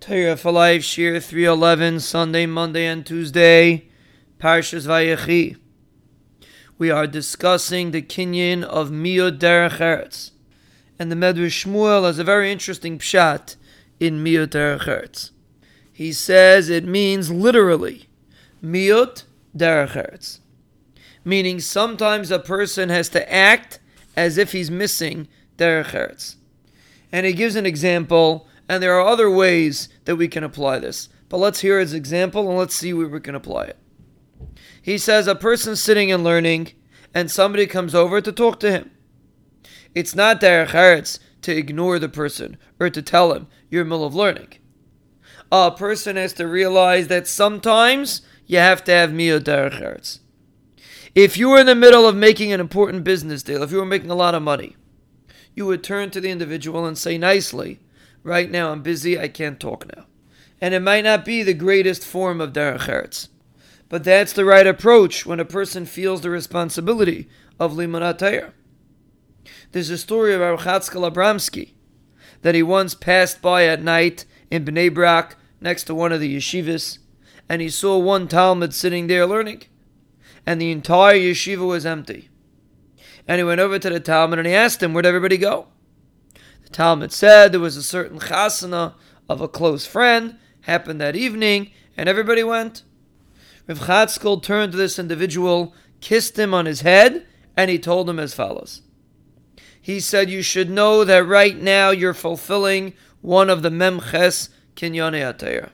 Torah for Life, Shiur 311, Sunday, Monday, and Tuesday, Parshas Vayechi. We are discussing the kinyan of Miyot Derech Eretz. And the Medrash Shmuel has a very interesting pshat in Miyot Derech Eretz. He says it means literally, Miyot Derech Eretz. Meaning sometimes a person has to act as if he's missing Derech Eretz. And he gives an example and there are other ways that we can apply this. But let's hear his example and let's see where we can apply it. He says a person sitting and learning, and somebody comes over to talk to him. It's not derech eretz to ignore the person or to tell him you're middle of learning. A person has to realize that sometimes you have to have miyot derech eretz. If you were in the middle of making an important business deal, if you were making a lot of money, you would turn to the individual and say nicely, Right now I'm busy, I can't talk now. And it might not be the greatest form of derech eretz. But that's the right approach when a person feels the responsibility of limonat There's a story of Rav Chatzkel Abramsky that he once passed by at night in Bnei Brak next to one of the yeshivas, and he saw one Talmid sitting there learning, and the entire yeshiva was empty. And he went over to the Talmid and he asked him, Where'd everybody go? Talmid said there was a certain chasana of a close friend, happened that evening, and everybody went. Rav Chatzkel turned to this individual, kissed him on his head, and he told him as follows. He said, You should know that right now you're fulfilling one of the Memches Kinyanei HaTorah.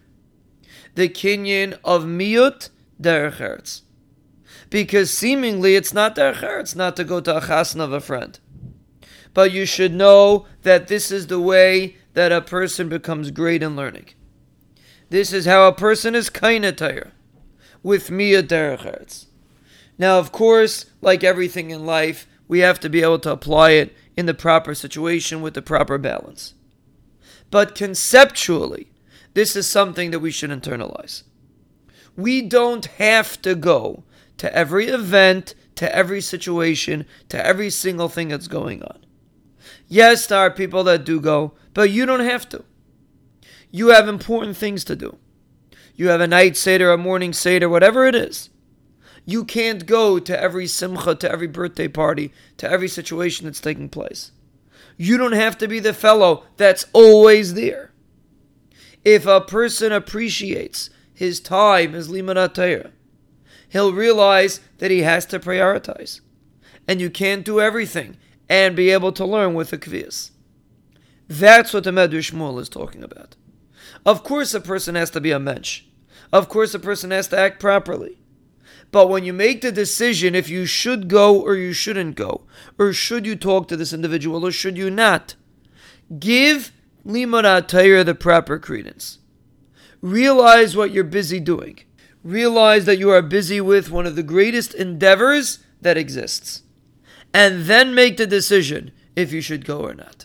The Kinyan of Miyut Derech Because seemingly it's not Derech not to go to a chasna of a friend but you should know that this is the way that a person becomes great in learning. This is how a person is kainatayr, with mia derech Now, of course, like everything in life, we have to be able to apply it in the proper situation with the proper balance. But conceptually, this is something that we should internalize. We don't have to go to every event, to every situation, to every single thing that's going on. Yes, there are people that do go, but you don't have to. You have important things to do. You have a night seder, a morning seder, whatever it is. You can't go to every simcha, to every birthday party, to every situation that's taking place. You don't have to be the fellow that's always there. If a person appreciates his time as limanat he'll realize that he has to prioritize. And you can't do everything and be able to learn with the kvias. That's what the Medrash Shmuel is talking about. Of course, a person has to be a mensch. Of course, a person has to act properly. But when you make the decision if you should go or you shouldn't go, or should you talk to this individual or should you not, give Limonat Torah the proper credence. Realize what you're busy doing. Realize that you are busy with one of the greatest endeavors that exists and then make the decision if you should go or not.